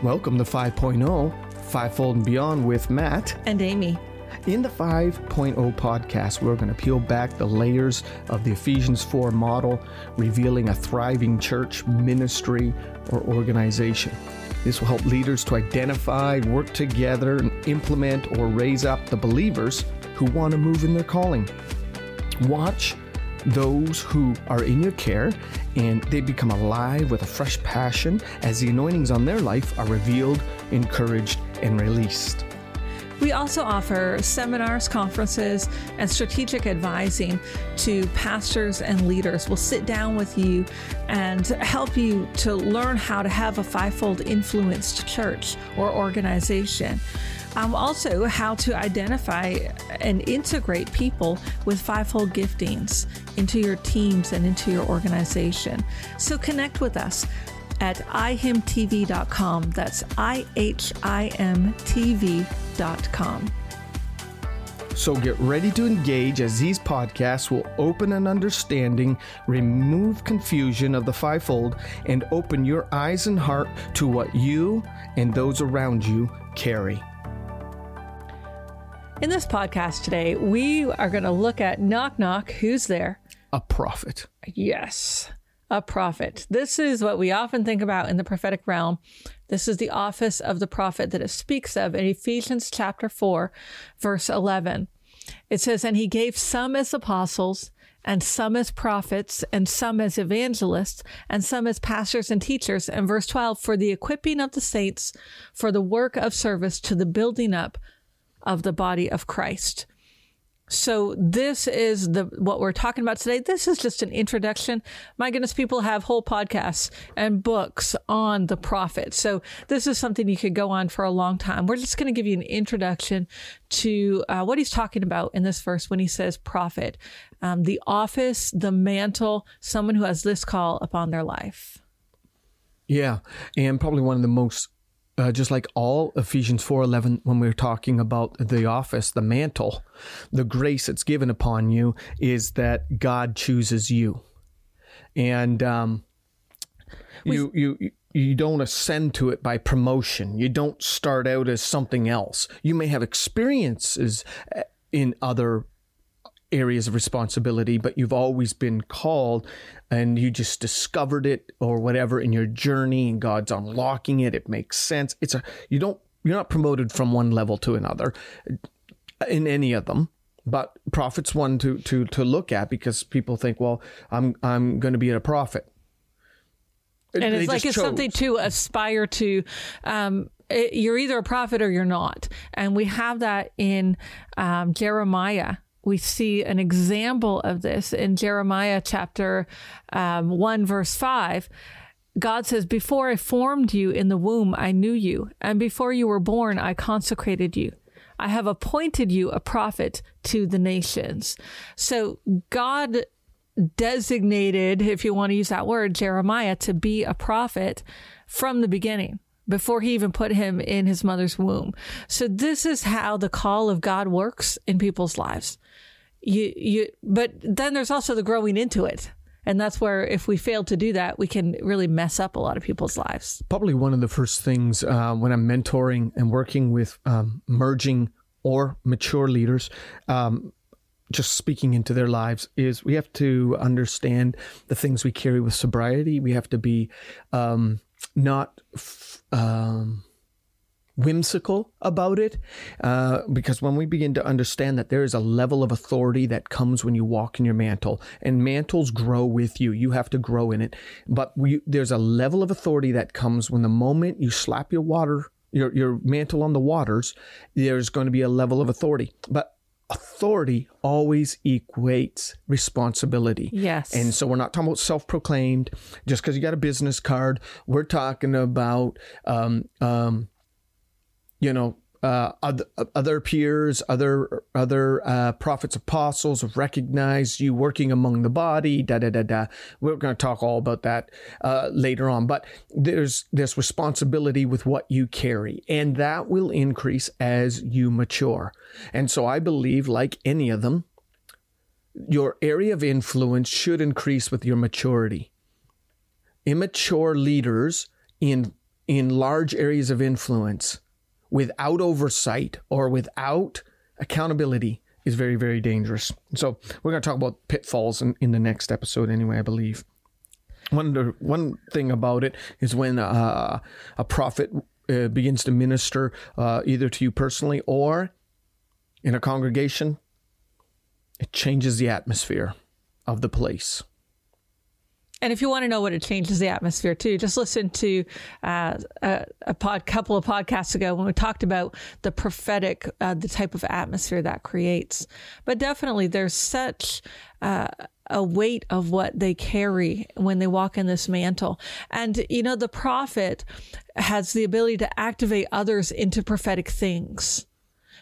Welcome to 5.0, Fivefold and Beyond with Matt. And Amy. In the 5.0 podcast, we're going to peel back the layers of the Ephesians 4 model, revealing a thriving church, ministry, or organization. This will help leaders to identify, work together, and implement or raise up the believers who want to move in their calling. Watch those who are in your care and they become alive with a fresh passion as the anointings on their life are revealed, encouraged, and released. We also offer seminars, conferences, and strategic advising to pastors and leaders. We'll sit down with you and help you to learn how to have a fivefold influenced church or organization. Um, also, how to identify and integrate people with fivefold giftings into your teams and into your organization. So connect with us at ihimtv.com. That's I H I M TV.com. So get ready to engage as these podcasts will open an understanding, remove confusion of the fivefold, and open your eyes and heart to what you and those around you carry. In this podcast today, we are going to look at knock knock. Who's there? A prophet. Yes, a prophet. This is what we often think about in the prophetic realm. This is the office of the prophet that it speaks of in Ephesians chapter 4, verse 11. It says, And he gave some as apostles, and some as prophets, and some as evangelists, and some as pastors and teachers. And verse 12, for the equipping of the saints, for the work of service to the building up of the body of Christ. So this is the what we're talking about today. This is just an introduction. My goodness, people have whole podcasts and books on the prophet. So this is something you could go on for a long time. We're just going to give you an introduction to uh, what he's talking about in this verse when he says prophet, um, the office, the mantle, someone who has this call upon their life. Yeah, and probably one of the most uh, just like all Ephesians 4:11 when we are talking about the office, the mantle, the grace that's given upon you is that God chooses you. And um, you you you don't ascend to it by promotion. You don't start out as something else. You may have experiences uh, in other areas of responsibility, but you've always been called and you just discovered it or whatever in your journey and God's unlocking it. It makes sense. It's a, you don't, you're not promoted from one level to another in any of them. But prophets one to, to, to look at because people think, well, I'm, I'm going to be a prophet. And they it's like it's chose. something to aspire to. Um, it, you're either a prophet or you're not. And we have that in um, Jeremiah we see an example of this in Jeremiah chapter um, 1, verse 5. God says, Before I formed you in the womb, I knew you, and before you were born, I consecrated you. I have appointed you a prophet to the nations. So God designated, if you want to use that word, Jeremiah to be a prophet from the beginning before he even put him in his mother's womb. So this is how the call of God works in people's lives. You, you, but then there's also the growing into it. And that's where, if we fail to do that, we can really mess up a lot of people's lives. Probably one of the first things uh, when I'm mentoring and working with um, merging or mature leaders, um, just speaking into their lives is we have to understand the things we carry with sobriety. We have to be um, not f- um, whimsical about it uh, because when we begin to understand that there is a level of authority that comes when you walk in your mantle and mantles grow with you you have to grow in it. But we, there's a level of authority that comes when the moment you slap your water your, your mantle on the waters there's going to be a level of authority. But authority always equates responsibility. Yes. And so we're not talking about self proclaimed just because you got a business card. We're talking about, um, um, you know, uh, other, peers, other other uh, prophets, apostles have recognized you working among the body. Da da da da. We're going to talk all about that uh, later on. But there's this responsibility with what you carry, and that will increase as you mature. And so I believe, like any of them, your area of influence should increase with your maturity. Immature leaders in in large areas of influence without oversight or without accountability is very, very dangerous. So we're going to talk about pitfalls in, in the next episode anyway, I believe. One, one thing about it is when uh, a prophet uh, begins to minister uh, either to you personally or in a congregation, it changes the atmosphere of the place. And if you want to know what it changes the atmosphere too, just listen to uh, a, a pod, couple of podcasts ago when we talked about the prophetic, uh, the type of atmosphere that creates. But definitely, there's such uh, a weight of what they carry when they walk in this mantle. And you know, the prophet has the ability to activate others into prophetic things.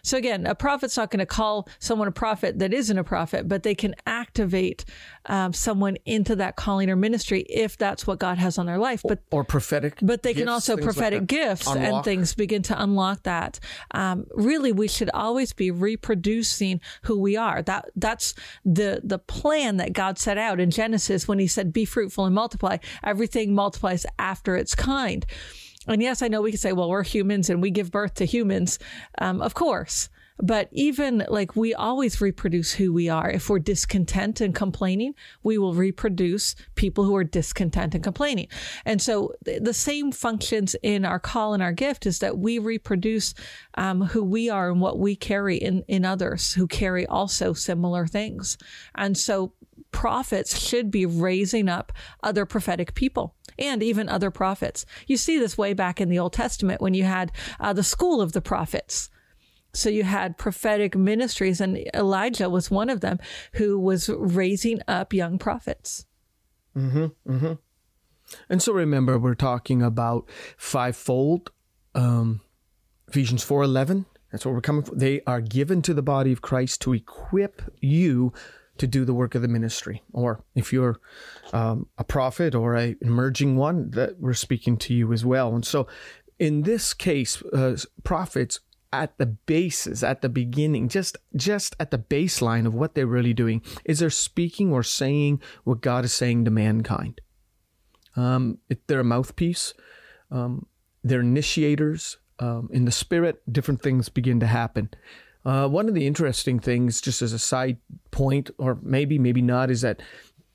So again, a prophet's not going to call someone a prophet that isn't a prophet, but they can activate um, someone into that calling or ministry if that's what God has on their life. But or prophetic, but they gifts, can also prophetic like gifts unlock. and things begin to unlock that. Um, really, we should always be reproducing who we are. That that's the the plan that God set out in Genesis when He said, "Be fruitful and multiply." Everything multiplies after its kind. And yes, I know we can say, well, we're humans and we give birth to humans. Um, of course. But even like we always reproduce who we are. If we're discontent and complaining, we will reproduce people who are discontent and complaining. And so the same functions in our call and our gift is that we reproduce um, who we are and what we carry in, in others who carry also similar things. And so prophets should be raising up other prophetic people and even other prophets. You see this way back in the Old Testament when you had uh, the school of the prophets. So you had prophetic ministries, and Elijah was one of them who was raising up young prophets. Mm-hmm, mm-hmm. And so remember, we're talking about fivefold. Um, Ephesians four eleven. That's what we're coming for. They are given to the body of Christ to equip you to do the work of the ministry. Or if you're um, a prophet or a emerging one, that we're speaking to you as well. And so, in this case, uh, prophets at the basis, at the beginning, just just at the baseline of what they're really doing, is they're speaking or saying what God is saying to mankind. Um, they're a mouthpiece. Um, they're initiators. Um, in the spirit, different things begin to happen. Uh, one of the interesting things, just as a side point, or maybe maybe not, is that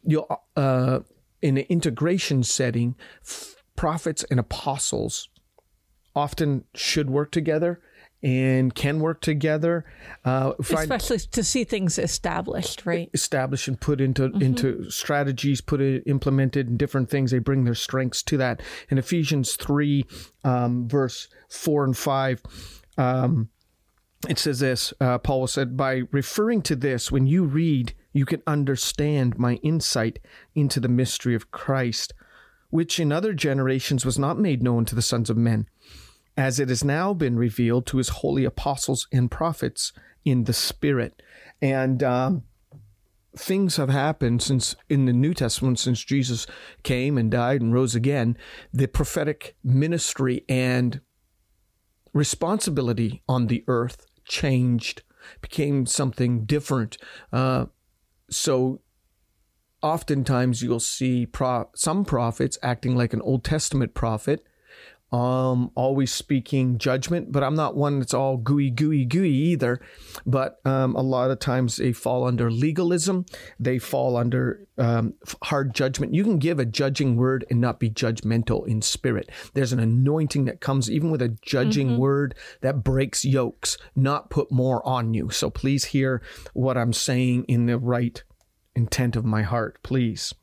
you uh, in an integration setting, f- prophets and apostles often should work together and can work together. Uh, Especially to see things established, right? Established and put into mm-hmm. into strategies, put it implemented in different things. They bring their strengths to that. In Ephesians three, um, verse four and five. Um, it says this uh, Paul said, by referring to this, when you read, you can understand my insight into the mystery of Christ, which in other generations was not made known to the sons of men, as it has now been revealed to his holy apostles and prophets in the Spirit. And um, things have happened since in the New Testament, since Jesus came and died and rose again, the prophetic ministry and responsibility on the earth changed, became something different. Uh, so oftentimes you'll see pro- some prophets acting like an Old Testament prophet um, always speaking judgment, but I'm not one that's all gooey, gooey, gooey either. But um, a lot of times they fall under legalism. They fall under um, hard judgment. You can give a judging word and not be judgmental in spirit. There's an anointing that comes even with a judging mm-hmm. word that breaks yokes, not put more on you. So please hear what I'm saying in the right intent of my heart, please.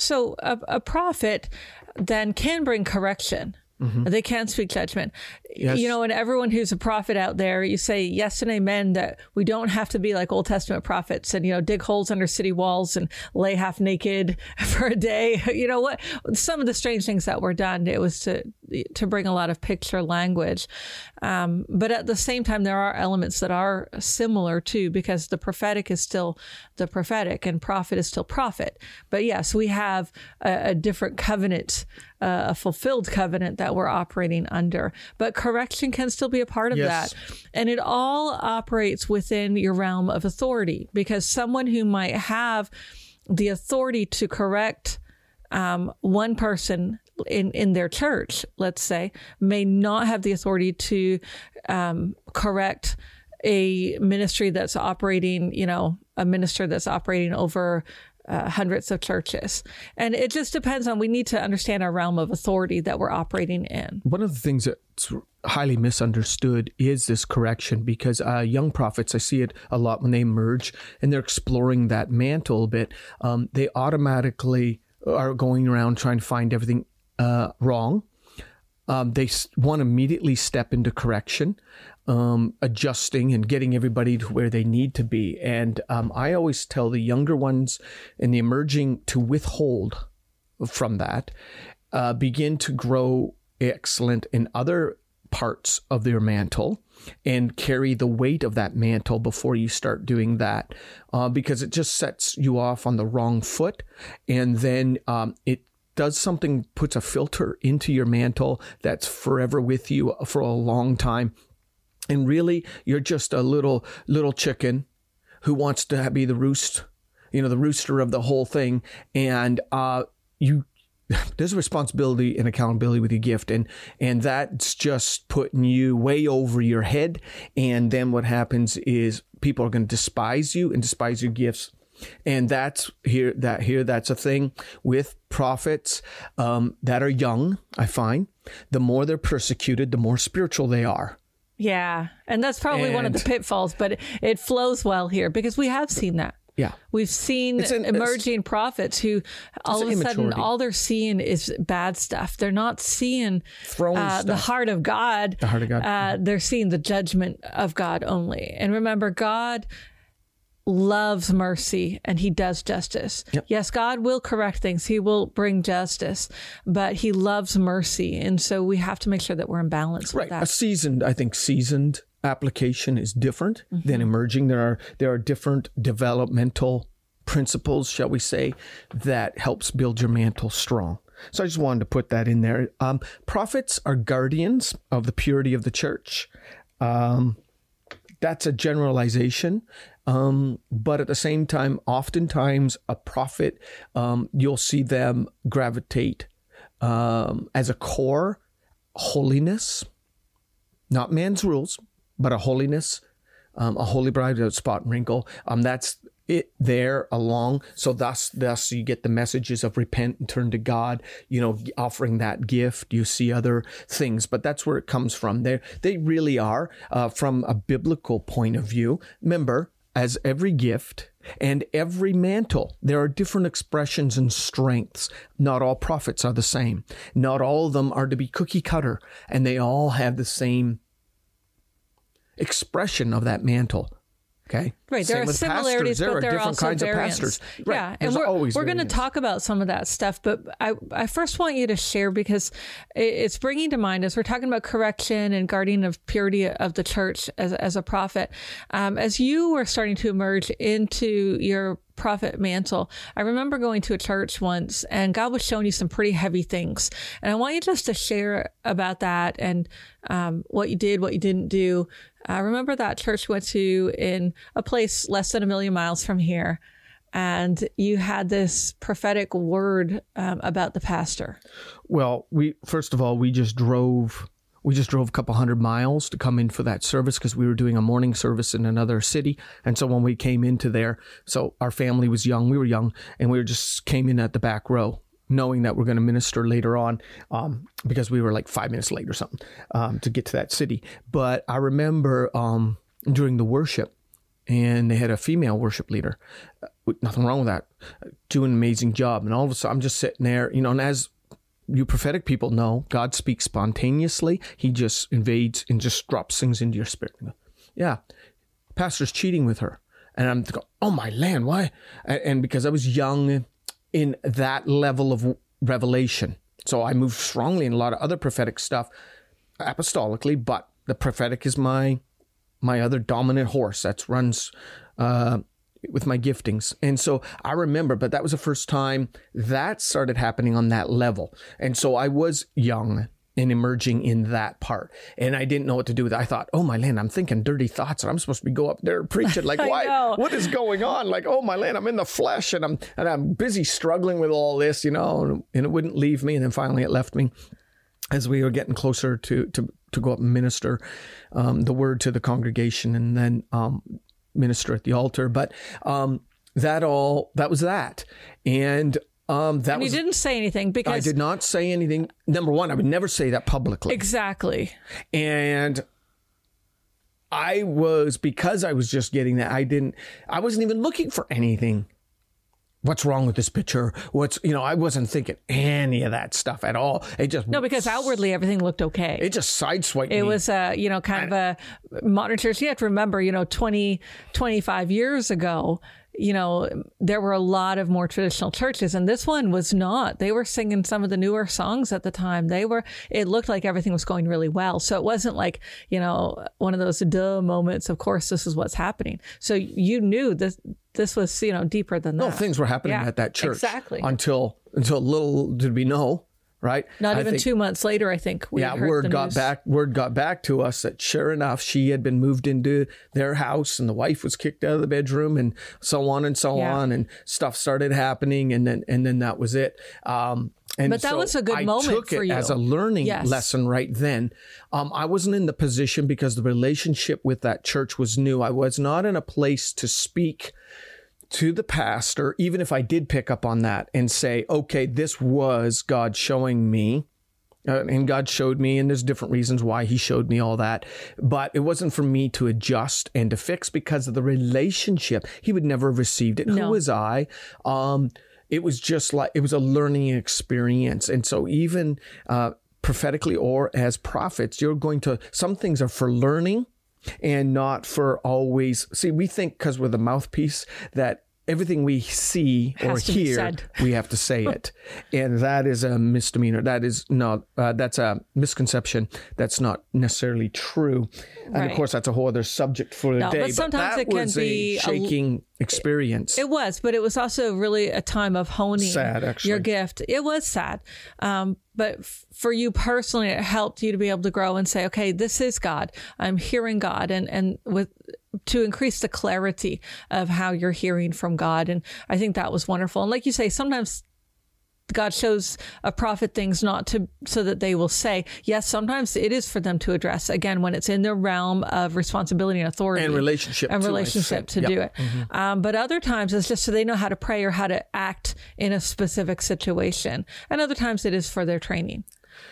So a, a prophet then can bring correction. Mm-hmm. They can't speak judgment. Yes. You know, and everyone who's a prophet out there, you say yes and amen that we don't have to be like Old Testament prophets and, you know, dig holes under city walls and lay half naked for a day. You know what? Some of the strange things that were done, it was to to bring a lot of picture language. Um, but at the same time, there are elements that are similar too, because the prophetic is still the prophetic and prophet is still prophet. But yes, we have a, a different covenant, uh, a fulfilled covenant that we're operating under. But correction can still be a part of yes. that. And it all operates within your realm of authority because someone who might have the authority to correct um, one person in in their church, let's say, may not have the authority to um, correct a ministry that's operating, you know, a minister that's operating over uh, hundreds of churches. And it just depends on, we need to understand our realm of authority that we're operating in. One of the things that's highly misunderstood is this correction because uh, young prophets, I see it a lot when they emerge and they're exploring that mantle a bit. Um, they automatically are going around trying to find everything uh, wrong. Um, they want to immediately step into correction um, adjusting and getting everybody to where they need to be. And um, I always tell the younger ones and the emerging to withhold from that, uh, begin to grow excellent in other parts of their mantle and carry the weight of that mantle before you start doing that uh, because it just sets you off on the wrong foot and then um, it does something puts a filter into your mantle that's forever with you for a long time and really you're just a little little chicken who wants to be the roost you know the rooster of the whole thing. And uh, you there's a responsibility and accountability with your gift. And and that's just putting you way over your head. And then what happens is people are going to despise you and despise your gifts. And that's here that here that's a thing with prophets um, that are young i find. The more they're persecuted the more spiritual they are yeah. And that's probably and, one of the pitfalls, but it, it flows well here because we have seen that. Yeah. We've seen an, emerging prophets who all of a sudden all they're seeing is bad stuff. They're not seeing uh, the heart of God. The heart of God. Uh, they're seeing the judgment of God only. And remember, God loves mercy and he does justice. Yep. Yes, God will correct things. He will bring justice, but he loves mercy. And so we have to make sure that we're in balance right. A seasoned, I think seasoned application is different mm-hmm. than emerging. There are there are different developmental principles, shall we say, that helps build your mantle strong. So I just wanted to put that in there. Um, prophets are guardians of the purity of the church. Um, that's a generalization. Um, but at the same time, oftentimes a prophet, um, you'll see them gravitate um, as a core holiness, not man's rules, but a holiness, um, a holy bride without spot and wrinkle. Um, that's it there along. So thus, thus you get the messages of repent and turn to God. You know, offering that gift. You see other things, but that's where it comes from. There, they really are uh, from a biblical point of view. Remember, as every gift and every mantle, there are different expressions and strengths. Not all prophets are the same. Not all of them are to be cookie cutter, and they all have the same expression of that mantle. Okay. Right. There are similarities, there but are there are also kinds variants. of pastors. Right. Yeah. There's and we're, we're going to talk about some of that stuff, but I, I first want you to share because it's bringing to mind as we're talking about correction and guarding of purity of the church as, as a prophet, um, as you were starting to emerge into your prophet mantle. I remember going to a church once and God was showing you some pretty heavy things. And I want you just to share about that and um, what you did, what you didn't do. I remember that church went to in a place less than a million miles from here. And you had this prophetic word um, about the pastor. Well, we first of all we just drove we just drove a couple hundred miles to come in for that service because we were doing a morning service in another city. And so when we came into there, so our family was young, we were young, and we were just came in at the back row, knowing that we're going to minister later on, um, because we were like five minutes late or something um, to get to that city. But I remember um, during the worship, and they had a female worship leader. Uh, nothing wrong with that. Doing an amazing job. And all of a sudden, I'm just sitting there, you know, and as you prophetic people know God speaks spontaneously. He just invades and just drops things into your spirit. Yeah, pastor's cheating with her. And I'm thinking, oh my land, why? And because I was young in that level of revelation. So I moved strongly in a lot of other prophetic stuff apostolically, but the prophetic is my my other dominant horse that runs uh, with my giftings. And so I remember, but that was the first time that started happening on that level. And so I was young and emerging in that part. And I didn't know what to do with it. I thought, oh my land, I'm thinking dirty thoughts and I'm supposed to be go up there preaching. Like, why? Know. What is going on? Like, oh my land, I'm in the flesh and I'm and I'm busy struggling with all this, you know, and, and it wouldn't leave me. And then finally it left me as we were getting closer to to to go up and minister um, the word to the congregation and then um, minister at the altar. But um, that all that was that, and um, that and was, you didn't say anything because I did not say anything. Number one, I would never say that publicly. Exactly. And I was because I was just getting that. I didn't. I wasn't even looking for anything. What's wrong with this picture? What's you know? I wasn't thinking any of that stuff at all. It just no, because outwardly everything looked okay. It just sideswiped it me. It was a you know kind I, of a modern church. You have to remember, you know, 20, 25 years ago you know, there were a lot of more traditional churches, and this one was not. They were singing some of the newer songs at the time. They were, it looked like everything was going really well. So it wasn't like, you know, one of those duh moments. Of course, this is what's happening. So you knew this, this was, you know, deeper than that. No, things were happening yeah, at that church. Exactly. Until, until little did we know right? Not I even think, two months later, I think. yeah, word got news. back. Word got back to us that sure enough, she had been moved into their house, and the wife was kicked out of the bedroom, and so on and so yeah. on, and stuff started happening, and then and then that was it. Um, and but that so was a good I moment took for it you. as a learning yes. lesson right then. Um, I wasn't in the position because the relationship with that church was new. I was not in a place to speak to the pastor, even if I did pick up on that and say, okay, this was God showing me. Uh, and God showed me, and there's different reasons why He showed me all that. But it wasn't for me to adjust and to fix because of the relationship. He would never have received it. No. Who was I? Um, it was just like it was a learning experience. And so, even uh, prophetically or as prophets, you're going to, some things are for learning and not for always. See, we think because we're the mouthpiece that everything we see or hear, we have to say it, and that is a misdemeanor. That is not. Uh, that's a misconception. That's not necessarily true. And right. of course, that's a whole other subject for the no, day. But sometimes but it can be shaking a, experience. It was, but it was also really a time of honing sad, actually. your gift. It was sad, um, but f- for you personally, it helped you to be able to grow and say, "Okay, this is God. I'm hearing God," and and with to increase the clarity of how you're hearing from God. And I think that was wonderful. And like you say, sometimes God shows a prophet things not to so that they will say yes. Sometimes it is for them to address again when it's in the realm of responsibility and authority and relationship and relationship to yep. do it. Mm-hmm. Um, but other times it's just so they know how to pray or how to act in a specific situation. And other times it is for their training.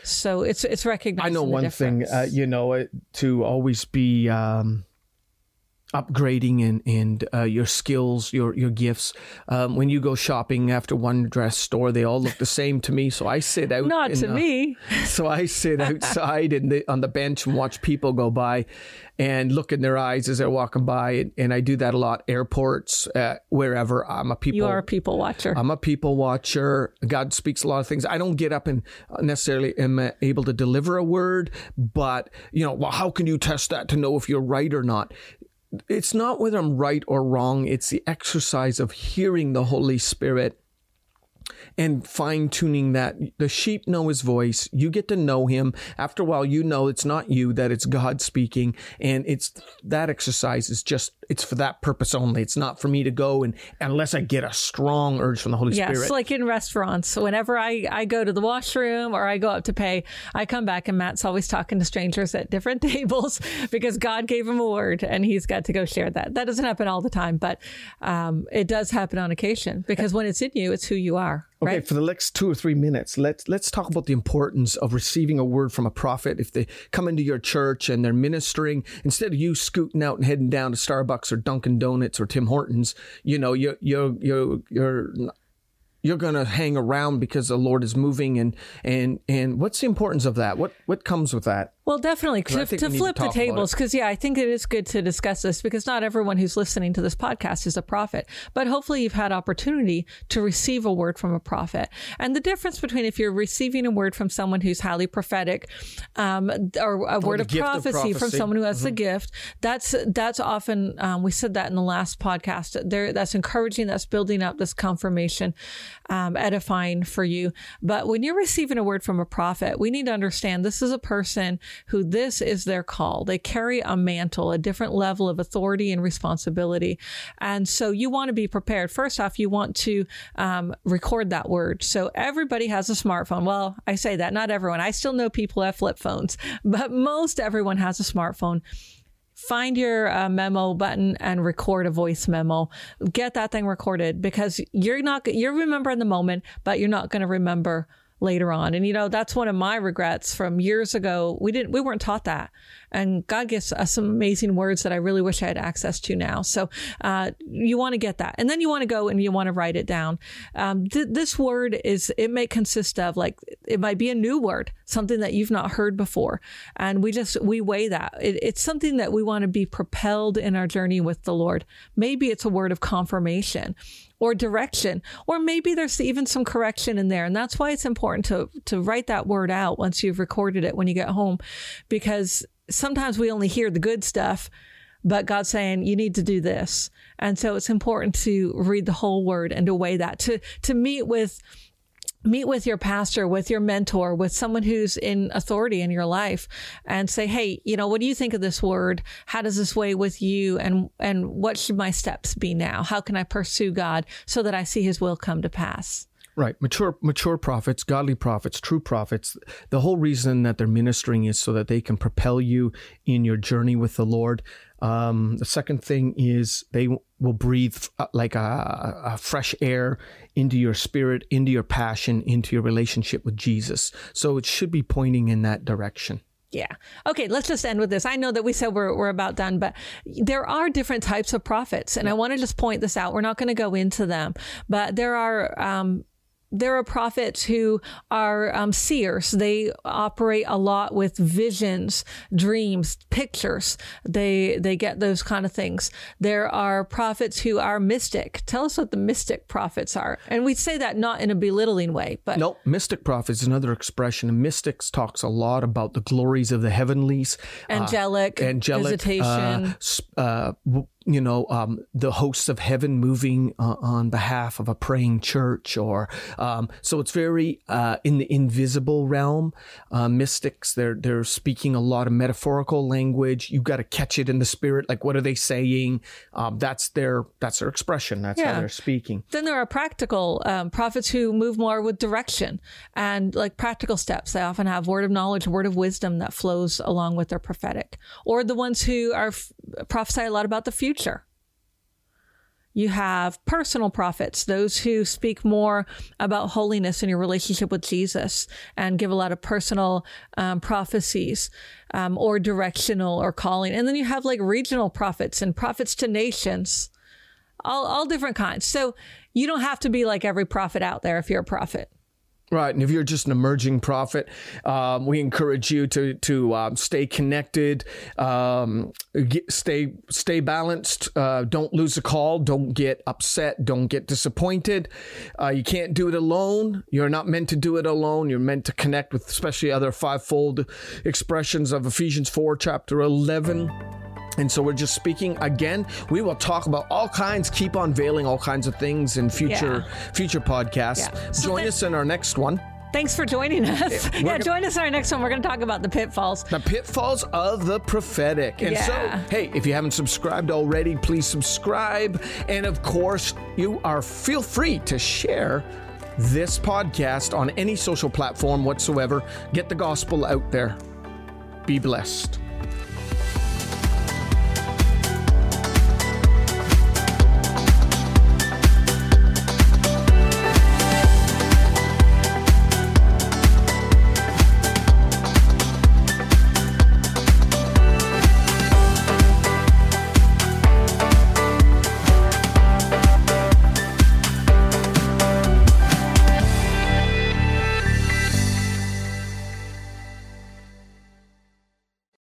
So it's it's recognized. I know one difference. thing, uh, you know, to always be. Um, upgrading and and uh, your skills, your your gifts. Um, when you go shopping after one dress store, they all look the same to me. So I sit out. Not to the, me. So I sit outside in the on the bench and watch people go by, and look in their eyes as they're walking by. And, and I do that a lot. Airports, uh, wherever. I'm a people. You are a people watcher. I'm a people watcher. God speaks a lot of things. I don't get up and necessarily am able to deliver a word, but you know, well, how can you test that to know if you're right or not? It's not whether I'm right or wrong, it's the exercise of hearing the Holy Spirit and fine tuning that. The sheep know his voice. You get to know him. After a while, you know it's not you, that it's God speaking. And it's that exercise is just, it's for that purpose only. It's not for me to go and unless I get a strong urge from the Holy yes, Spirit. Yes, like in restaurants. Whenever I, I go to the washroom or I go up to pay, I come back and Matt's always talking to strangers at different tables because God gave him a word and he's got to go share that. That doesn't happen all the time, but um, it does happen on occasion because when it's in you, it's who you are. Okay, right? for the next two or three minutes, let's let's talk about the importance of receiving a word from a prophet. If they come into your church and they're ministering, instead of you scooting out and heading down to Starbucks or Dunkin' Donuts or Tim Hortons, you know, you're you're you're you're you're going to hang around because the Lord is moving and and and what's the importance of that? What what comes with that? Well, definitely to, to flip to the tables because yeah, I think it is good to discuss this because not everyone who's listening to this podcast is a prophet, but hopefully you've had opportunity to receive a word from a prophet. And the difference between if you're receiving a word from someone who's highly prophetic, um, or a word of prophecy, of prophecy, from someone who has mm-hmm. the gift, that's that's often um, we said that in the last podcast. There, that's encouraging, that's building up this confirmation, um, edifying for you. But when you're receiving a word from a prophet, we need to understand this is a person who this is their call. They carry a mantle, a different level of authority and responsibility. And so you want to be prepared. First off, you want to um, record that word. So everybody has a smartphone. Well, I say that, not everyone. I still know people have flip phones, but most everyone has a smartphone find your uh, memo button and record a voice memo. Get that thing recorded because you're not you're remembering the moment, but you're not going to remember later on. And you know, that's one of my regrets from years ago. We didn't we weren't taught that. And God gives us some amazing words that I really wish I had access to now. So uh, you want to get that. And then you want to go and you want to write it down. Um, th- this word is, it may consist of like, it might be a new word, something that you've not heard before. And we just, we weigh that. It, it's something that we want to be propelled in our journey with the Lord. Maybe it's a word of confirmation or direction, or maybe there's even some correction in there. And that's why it's important to, to write that word out once you've recorded it when you get home, because sometimes we only hear the good stuff, but God's saying you need to do this. And so it's important to read the whole word and to weigh that, to, to meet with, meet with your pastor, with your mentor, with someone who's in authority in your life and say, Hey, you know, what do you think of this word? How does this weigh with you? And, and what should my steps be now? How can I pursue God so that I see his will come to pass? Right. Mature mature prophets, godly prophets, true prophets, the whole reason that they're ministering is so that they can propel you in your journey with the Lord. Um, the second thing is they will breathe uh, like a, a, fresh air into your spirit, into your passion, into your relationship with Jesus. So it should be pointing in that direction. Yeah. Okay, let's just end with this. I know that we said we're, we're about done, but there are different types of prophets. And I want to just point this out. We're not going to go into them, but there are um, there are prophets who are um, seers. They operate a lot with visions, dreams, pictures. They they get those kind of things. There are prophets who are mystic. Tell us what the mystic prophets are, and we say that not in a belittling way, but no, mystic prophets is another expression. Mystics talks a lot about the glories of the heavenlies, angelic, uh, angelic visitation. Uh, uh, you know, um, the hosts of heaven moving uh, on behalf of a praying church, or um, so it's very uh, in the invisible realm. Uh, mystics, they're they're speaking a lot of metaphorical language. You've got to catch it in the spirit. Like, what are they saying? Um, that's their that's their expression. That's yeah. how they're speaking. Then there are practical um, prophets who move more with direction and like practical steps. They often have word of knowledge, word of wisdom that flows along with their prophetic, or the ones who are f- prophesy a lot about the future. You have personal prophets, those who speak more about holiness in your relationship with Jesus and give a lot of personal um, prophecies um, or directional or calling. And then you have like regional prophets and prophets to nations, all, all different kinds. So you don't have to be like every prophet out there if you're a prophet. Right, and if you're just an emerging prophet, um, we encourage you to to um, stay connected, um, get, stay stay balanced. Uh, don't lose a call. Don't get upset. Don't get disappointed. Uh, you can't do it alone. You're not meant to do it alone. You're meant to connect with, especially other fivefold expressions of Ephesians four, chapter eleven. And so we're just speaking again. We will talk about all kinds, keep unveiling all kinds of things in future yeah. future podcasts. Yeah. So Join us in our next one. Thanks for joining us. Eh, yeah, yeah join us in our next one. We're going to talk about the pitfalls. The pitfalls of the prophetic. And yeah. so, hey, if you haven't subscribed already, please subscribe. And of course, you are feel free to share this podcast on any social platform whatsoever. Get the gospel out there. Be blessed.